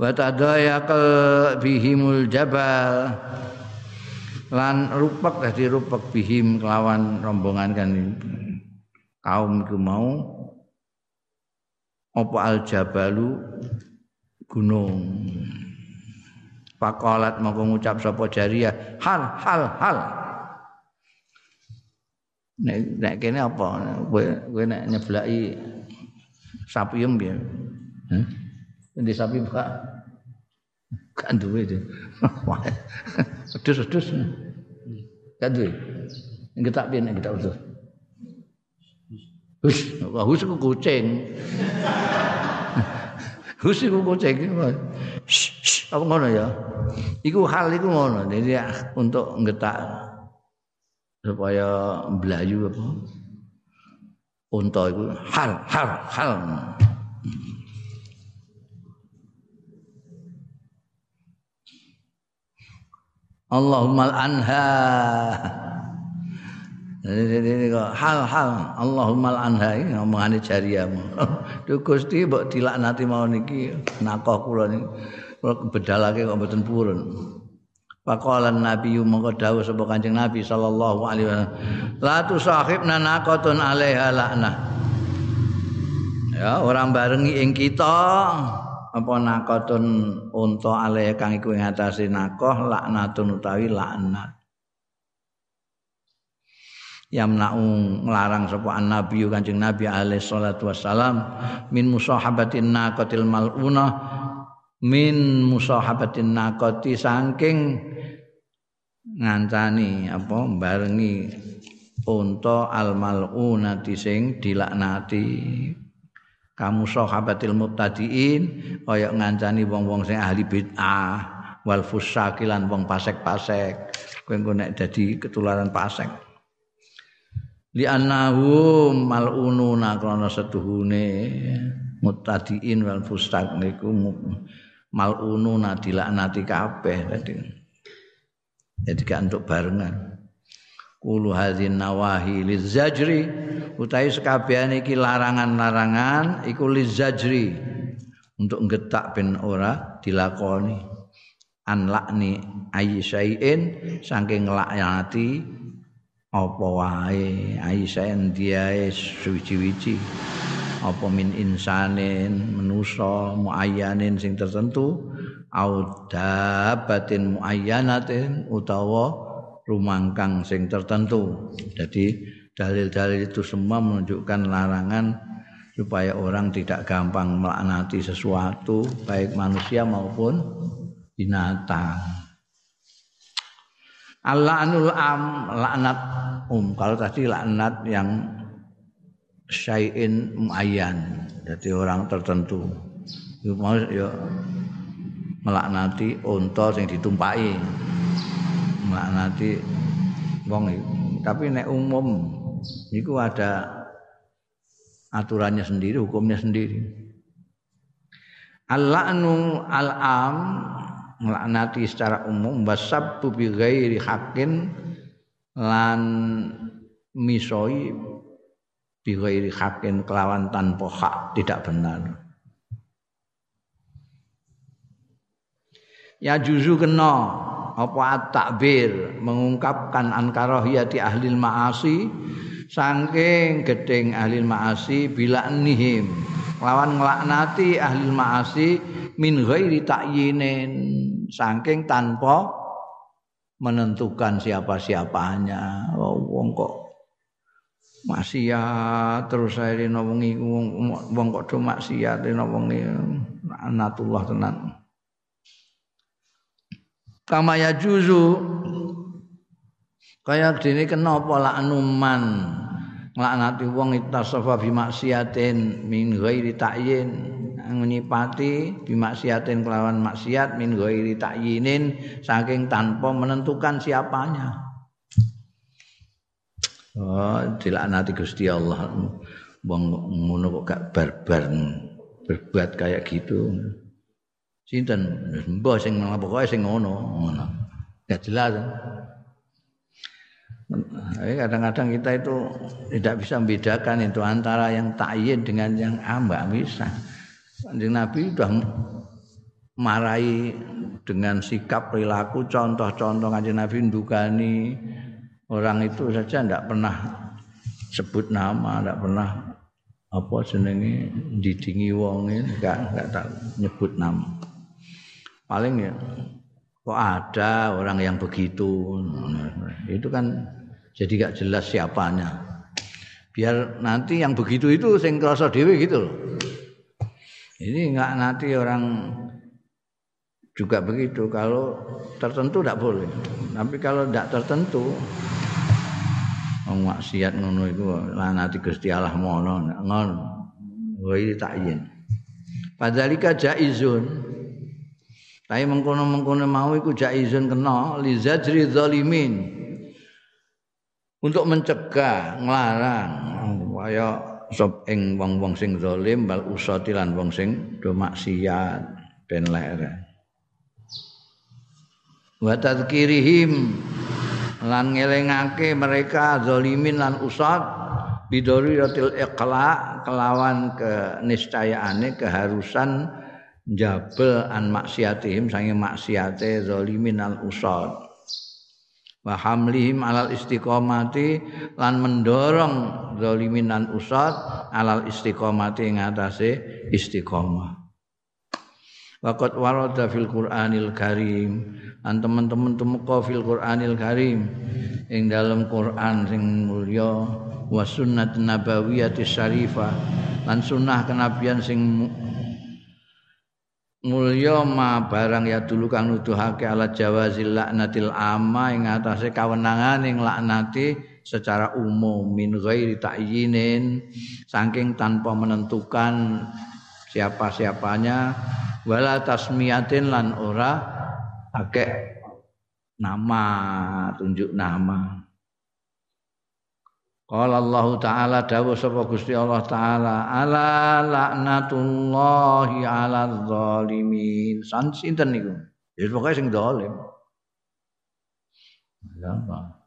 wa tadayaqal bihimul jabal. Lan rupak dadi rupak bihim kelawan rombongan kan kaum ku mau apa al jabalu gunung. Pakolat mau ngucap sapa jariyah hal hal hal. Nek nek kene apa? Kowe nek nyeblaki sapi em piye Hah? Endi sapi buka kan duwe itu. Sedus sedus. Kan duwe. Ngetak piye nek ngetak udus. Hus, hus ku kucing. [laughs] Hus ku kucing. Apa ngono ya? Iku hal iku ngono. Jadi untuk ngetak supaya mblayu apa unta itu hal hal hal Allahumma anha jadi hal hal Allahumma anha ini ngomongane jariyamu [laughs] Duh Gusti mbok dilaknati mau niki nakoh kula niki. Kula bedalake kok mboten purun. Faqala Nabi mongko dawuh sapa Kanjeng Nabi sallallahu alaihi wasallam. La tusahibna naqatun alaiha laknah. Ya orang barengi ing kita apa naqatun unta alaiha kang iku ing atase nakoh laknatun utawi laknat. Yamna'u nglarang sapa nabi Kanjeng Nabi alaihi salatu wassalam min musahabatin naqatil mal'unah min musahabatin naqati saking ngancani apa barengi unta al malunati sing dilaknati kamu sahabatil mubtadiin kaya ngancani wong-wong sing ahli bid'ah wal fusakilan wong pasek-pasek kowe engko nek dadi ketularan pasek li annahu malununa krana setuhune mutadiin wal fusak niku malununa dilaknati kabeh tadi. Jadi gak untuk barengan. Kulu nawahi lizajri. Utawi sekabehane iki larangan-larangan iku lizajri. Untuk ngetak ben ora dilakoni. An lakni ayyaiin saking nglaknati apa wae ayyaiin diae suci-wici. Apa min insanin menusa muayyanin sing tertentu au dabatin muayyanatin utawa rumangkang sing tertentu. Jadi dalil-dalil itu semua menunjukkan larangan supaya orang tidak gampang melaknati sesuatu baik manusia maupun binatang. Al-la'nul am laknat um. Kalau tadi laknat yang syai'in muayyan. Jadi orang tertentu. Mau ya melaknati unta sing ditumpaki. Melaknati wong Tapi nek umum itu ada aturannya sendiri, hukumnya sendiri. Al-la'nu al-am melaknati secara umum wasabbu bi ghairi haqqin lan misoi bi ghairi haqqin kelawan tanpa hak tidak benar. Ya juzu kena apa at-takbir mengungkapkan ankarahiyati ahli ma'asi saking gedeng ahli ma'asi bila nihim. Lawan nglaknati ahli ma'asi min ghairi ta'yinin saking tanpa menentukan siapa-siapanya. Oh, wong kok maksiat terus saya wengi wong kok do maksiat wengi anatullah tenan kama ya juzu kaya dene kena apa laknuman nglaknati wong itasafa bi maksiatin min ghairi ta'yin nyipati bi maksiatin kelawan maksiat min ghairi ta'yinin saking tanpa menentukan siapanya Oh, dilaknati Gusti Allah. Wong ngono kok gak barbar berbuat kayak gitu. Sinten mbah sing pokoke sing ngono, ngono. Gak jelas. kadang-kadang kita itu tidak bisa membedakan itu antara yang takyin dengan yang amba bisa. Kanjeng Nabi sudah marahi dengan sikap perilaku contoh-contoh kanjeng Nabi ndukani orang itu saja tidak pernah sebut nama, tidak pernah apa jenenge didingi wong enggak enggak tak nyebut nama. Paling ya kok ada orang yang begitu. Itu kan jadi gak jelas siapanya. Biar nanti yang begitu itu sing krasa dhewe gitu loh. Ini nggak nanti orang juga begitu. Kalau tertentu tidak boleh. Tapi kalau tidak tertentu maksiat ngono itu nanti Gusti Allah mono ngono. Wa takyin padalika jaizun tapi mengkono-mengkono mau iku jaizun kena li zajri zalimin. Untuk mencegah nglarang kaya sop ing wong-wong sing zalim bal usati lan wong sing do maksiat ben lere. Wa tadzkirihim lan ngelingake mereka zalimin lan usat bidoriyatil iqla kelawan keniscayaane keharusan jabel an maksiatihim sange maksiate zalimin al usad. Wa hamlihim alal istiqomati lan mendorong zalimin lan usad alal istiqomati ing atase istiqomah. Waqat warada fil Qur'anil Karim an teman-teman tumeka fil Qur'anil Karim ing dalam Qur'an sing mulya wa sunnat nabawiyatis syarifah lan sunnah kenabian sing mulya ma barang ya dulu kang nuduhake ala jawazil laknatil amma ing atase kawenangan ing laknati secara umum min ghairi ta'yinin saking tanpa menentukan siapa-siapanya wala tasmiyatin lan ora akeh nama tunjuk nama Qala Allah Ta'ala dawuh sapa Gusti Allah Ta'ala ala laknatullahi ala zalimin. San sinten niku? Ya pokoke sing zalim. Apa?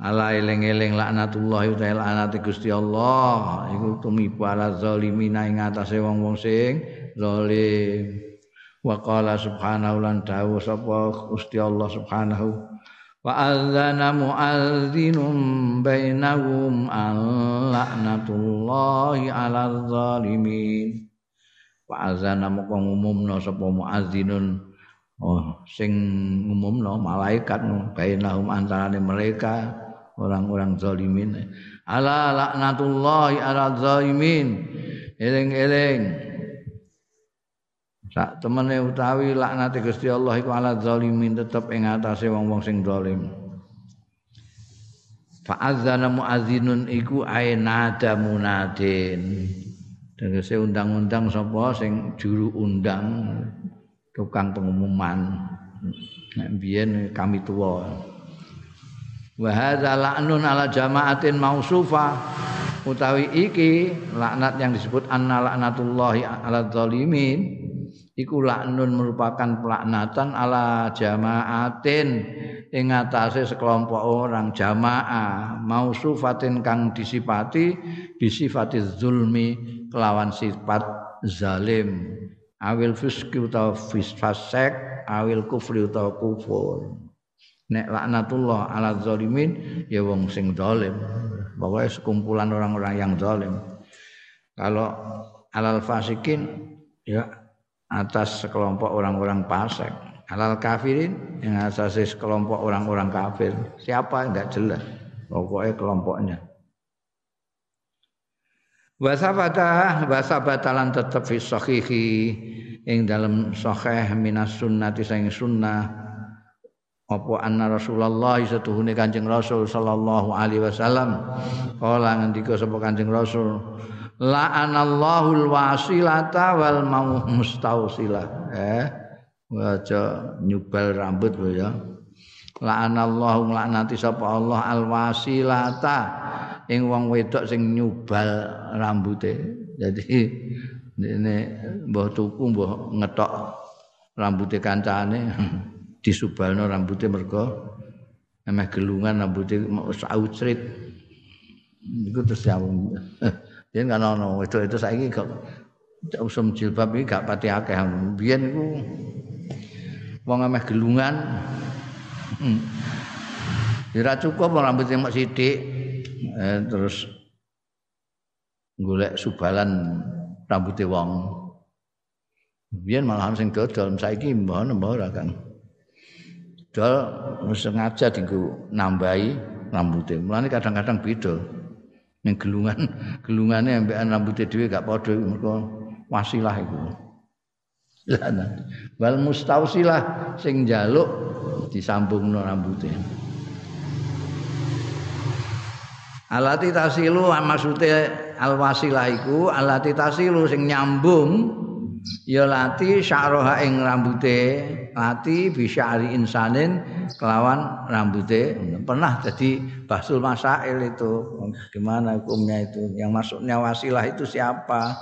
Ala eling-eling laknatullahi ta'ala laknati Gusti Allah iku tumiba ala zalimin ing atase wong-wong sing zalim. Wa qala subhanahu lan dawuh sapa Gusti Allah subhanahu adzana muadzinun bainahum la'natullahi 'alal zalimin. Wa adzana moko ngumumna sapa muadzinun? Oh sing ngumumno malaikat bainahum antarane mereka orang-orang zalimin. Ala la'natullahi 'alal zalimin. Eling-eling sak temene utawi laknate Gusti Allah iku ala zalimin tetep ing atase wong-wong sing zalim Fa'adzana muazzinun iku ainada munadin. Tegese undang-undang sapa sing juru undang tukang pengumuman. Nek biyen kami tua. Wa hadza la'nun ala jama'atin mausufa utawi iki laknat yang disebut anna laknatullahi ala zalimin iku laknun merupakan pelaknatan ala jamaatin ing atase sekelompok orang jamaah. Mausufatin kang disipati bisifati zulmi kelawan sifat zalim. Awil fiski utawa fasek awil kufri utawa kufur. Nek laknatullah ala zalimin ya wong sing zalim. Pokoknya sekumpulan orang-orang yang zalim. Kalau alal fasikin ya atas sekelompok orang-orang fasik halal kafirin yang asasi sekelompok orang-orang kafir. Siapa? Enggak jelas. Pokoknya kelompoknya. Wasabata wasabata lan tetep fi sahihi. Ing dalam sahih minas sunnati sing sunnah. Apa anna Rasulullah satuhune Kanjeng Rasul sallallahu alaihi wasallam? Kala ngendika sapa Kanjeng Rasul la'anallahu alwasilata wal mustausilah eh waca nyubal rambut ya. La'anallahu laknati sapa Allah alwasilata ing wong wedok sing nyubal rambute jadi ini mbah tuku mbah ngetok rambute kancane. [laughs] Disubalno rambute mergo emeh gelungan rambute saucrit iku terus ya [laughs] Yen kan ono wedok itu saiki kok usum jilbab iki gak pati akeh. Biyen iku wong ameh gelungan. Hmm. Ora cukup rambut yang sithik eh, terus golek subalan rambutnya wong. Biyen malahan sing dodol saiki mbah mbah ora kan. Dol sengaja dienggo nambahi rambutnya. Mulane kadang-kadang beda. Ning gelungan gelungane ambekan rambute dhewe gak padha mergo wasilah iku. Lan wal mustausilah sing njaluk disambungno rambute. Alati tasilu maksude al wasilah iku alati tasilu sing nyambung ya lati sya'roha ing rambute lati bisyari insanin kelawan rambute. Pernah jadi basul masail itu. Gimana hukumnya itu? Yang masuknya wasilah itu siapa?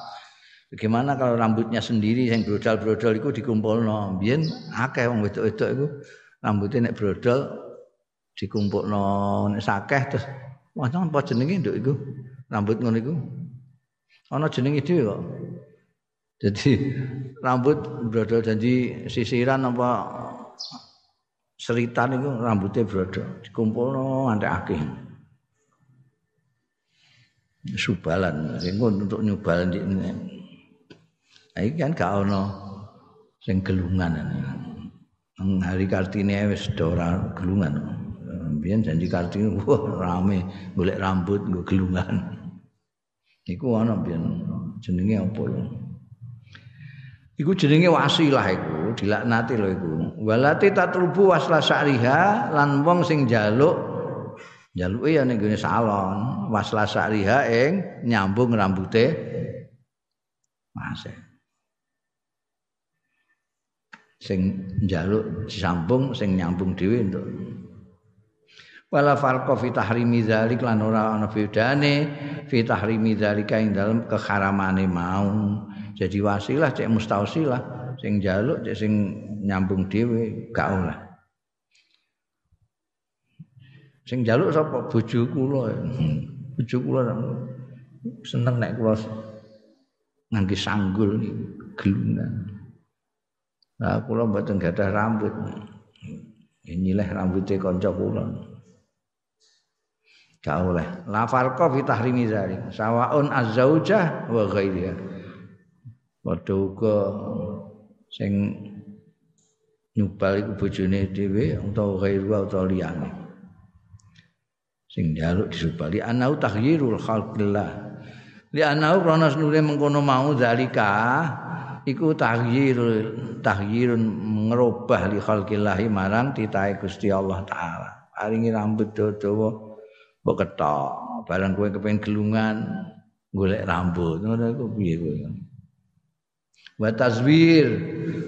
Bagaimana kalau rambutnya sendiri yang brodol-brodol itu dikumpul no biyen akeh wong wedok-wedok itu. Rambutnya nek dikumpul no nek sakeh terus macam apa jenenge nduk iku? Rambut ngono iku? Ana jenenge dhewe kok jadi rambut brodol janji sisiran apa seritan itu rambutnya brodol dikumpul nganti akeh. Subalan, sehingga untuk nyubal di ini. Ini kan gak ono sing gelungan. Hari Kartini wis ora gelungan. Biyen janji Kartini wah rame golek rambut nggo gelungan. Iku ana biyen jenenge apa ya? Iku jenenge wasilah iku, dilaknati lho iku. Walati tatlubu wasla sa'riha lan wong sing njaluk njaluke ya ning gone salon, wasla sa'riha ing nyambung rambute mase. Sing njaluk disambung, sing nyambung dhewe entuk. Wala farqa fi tahrimi dzalik lan ora ana bedane fi tahrimi dzalika ing dalem keharamane mau. Jadi wasilah cek mustausilah. Sing jaluk cek sing nyambung dhewe gak oleh. Sing jaluk sapa? Bojo kula. Bojo kula seneng nek kula ngangge sanggul gelungan nah kula mboten gadah rambut. Nyileh rambutnya kanca kula. Gak oleh. La farqa fi tahrimi zalik. Sawaun azzaujah wa ghairiha padha uga sing nyubal iku bojone dhewe utawa ghairu utawa liyane sing njaluk disubali anau tahyirul khalqillah li anau krana senure mengkono mau zalika iku tahyirul tahyirun ngerubah li khalqillahi marang titahe Gusti Allah taala. Paringi rambut dawa mbok ketok. Barang kowe kepengin gelungan golek rambut. Ngono iku piye kowe? Wa tazwir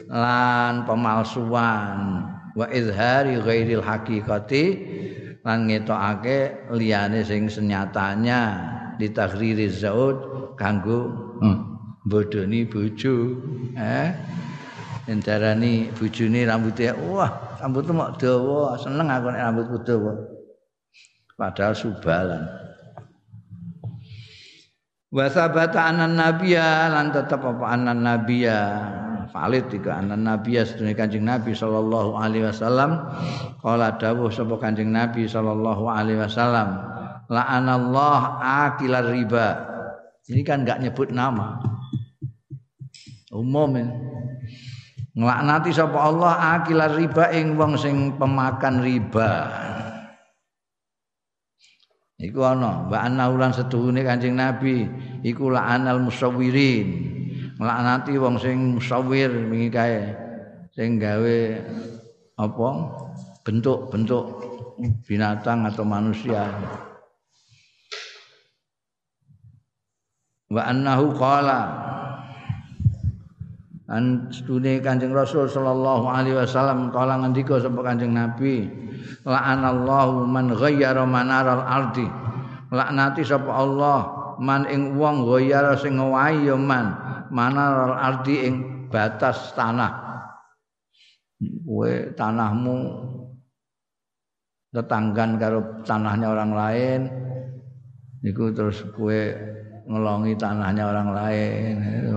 lan pemalsuan wa izhari ghairil haqiqati lan ngetokake liyane sing senyatanya ditaghriri zaud kanggo hmm. bodoni bojo eh entarani bojone rambutnya wah rambutmu mok dawa seneng aku nek rambutku dawa padahal subalan wa sabata anan nabiyya lan tetep apa anan nabiyya? Valid tiga anan nabiyya sedune kanjeng nabi sallallahu alaihi wasallam. Kala dawuh sapa kanjeng nabi sallallahu alaihi wasallam la'anallah akilar riba. Ini kan enggak nyebut nama. Umum nglaknati sapa Allah akilar riba ing wong sing pemakan riba iku ana wa ulan setuhune Kanjeng Nabi iku la'anal musawwirin. Nglaknati wong sing musawwir wingi kae sing gawe apa bentuk-bentuk binatang atau manusia. Wa annahu qala An stune Kanjeng Rasul sallallahu alaihi wasallam kala ngendika sapa Kanjeng Nabi la'anallahu man ghayyara manaral ardi. Laknati sapa Allah man ing wong ghayyara sing ngowahi ya man manaral ardi ing batas tanah. Kowe tanahmu tetanggan karo tanahnya orang lain niku terus kowe ngelongi tanahnya orang lain.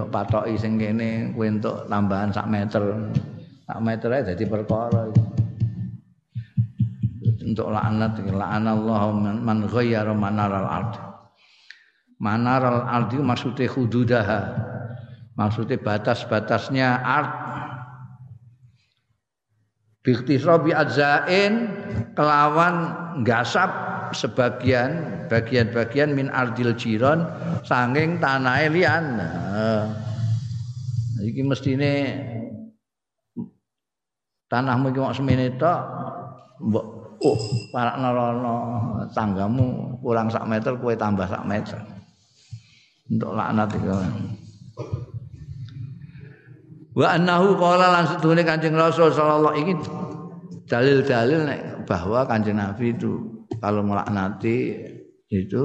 Patoki sing kene kuwi entuk tambahan sak meter. Sak meter ae dadi perkara untuk laknat Allah man ghayyara manaral ard. Manaral ard itu maksudnya hududaha. Maksudnya batas-batasnya ard. Biktisrobi adzain kelawan gasap sebagian bagian-bagian min ardil jiron sanging tanah lian. Nah, iki mestine tanahmu iki mok semene tok mbok oh parak nerono tanggamu kurang sak meter kue tambah sak meter untuk laknat itu wa annahu qala lan sedune Kanjeng Rasul sallallahu ini dalil-dalil bahwa Kanjeng Nabi itu kalau melaknati itu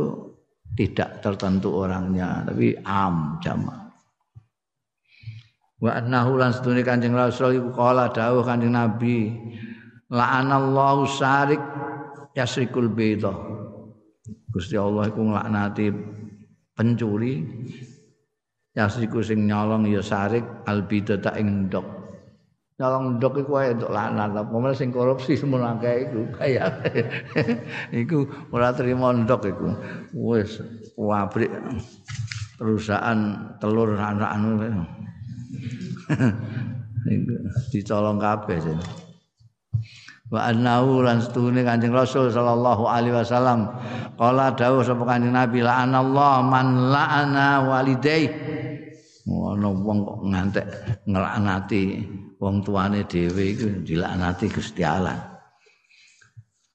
tidak tertentu orangnya tapi am jama wa annahu lan sedune kanjeng rasul iku kala dawuh kanjeng nabi la'anallahu sarik yasrikul baita. Gusti Allah iku nglaknati pencuri yasriku sing nyolong ya sarik albidata ing ndok nyolong ndok iku wae untuk lanat apa sing korupsi semono akeh iku kaya [laughs] iku ora trimo ndok iku. Wis pabrik perusahaan telur anak anu. [laughs] Dicolong kabeh wa annahu lan setune Kanjeng Rasul sallallahu alaihi wasallam qala dawuh sapa Kanjeng Nabi la anallahu man la'ana walidai ono wong kok ngantek nglaknati wong tuane dhewe iku dilaknati Gusti Allah.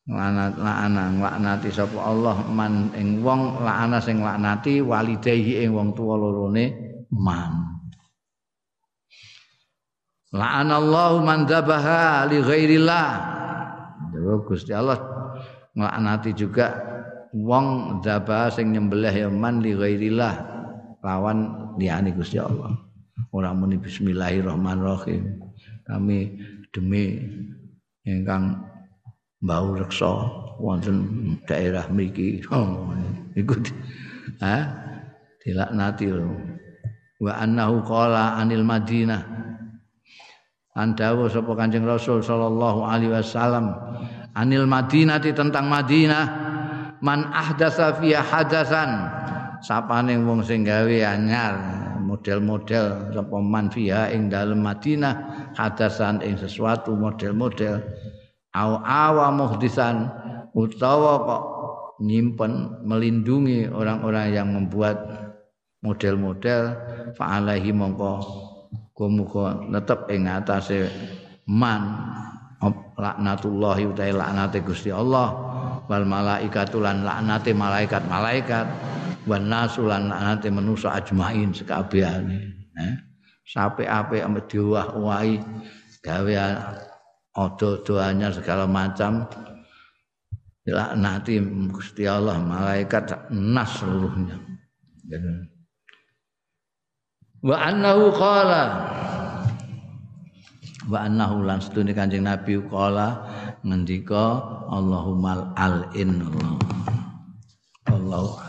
Lanat lakna nglaknati sapa Allah man ing wong lakna sing laknati walidayhi ing wong tuwa lorone man. La'ana Allah man dzabaha li ghairillah. Gusti Allah nglaknati juga wong dzabah sing nyembelih ya man li ghairillah lawan liyane Gusti Allah. Ora muni bismillahirrahmanirrahim kami demi ingkang bau reksa wonten daerah mriki. [laughs] Oh, iku ha? Dilaknati lho. Wa annahu qala anil madinah. Andawu sapa kanjeng rasul sallallahu alaihi wasallam anil madinah tentang madinah man ahdatsa fiha hadasan sapane wong sing gawe anyar model-model sapa man fiha ing dalem Madinah hadasan ing sesuatu model-model au awa muhdisan utawa kok nyimpen melindungi orang-orang yang membuat model-model fa'alaihi mongko muga tetep ing atase man laknatullahi utai laknate Gusti Allah wal malaikatu lan laknate malaikat-malaikat wan nasulan laknate manusa ajmain sekabehane eh sape-ape ambek diwah-wahi gawe odo-odoanya segala macam. Laknati Gusti Allah malaikat nas seluruhnya. Wa annahu qala wa annahu lan sedune Kanjeng Nabi qala ngendika Allahumma al in Allah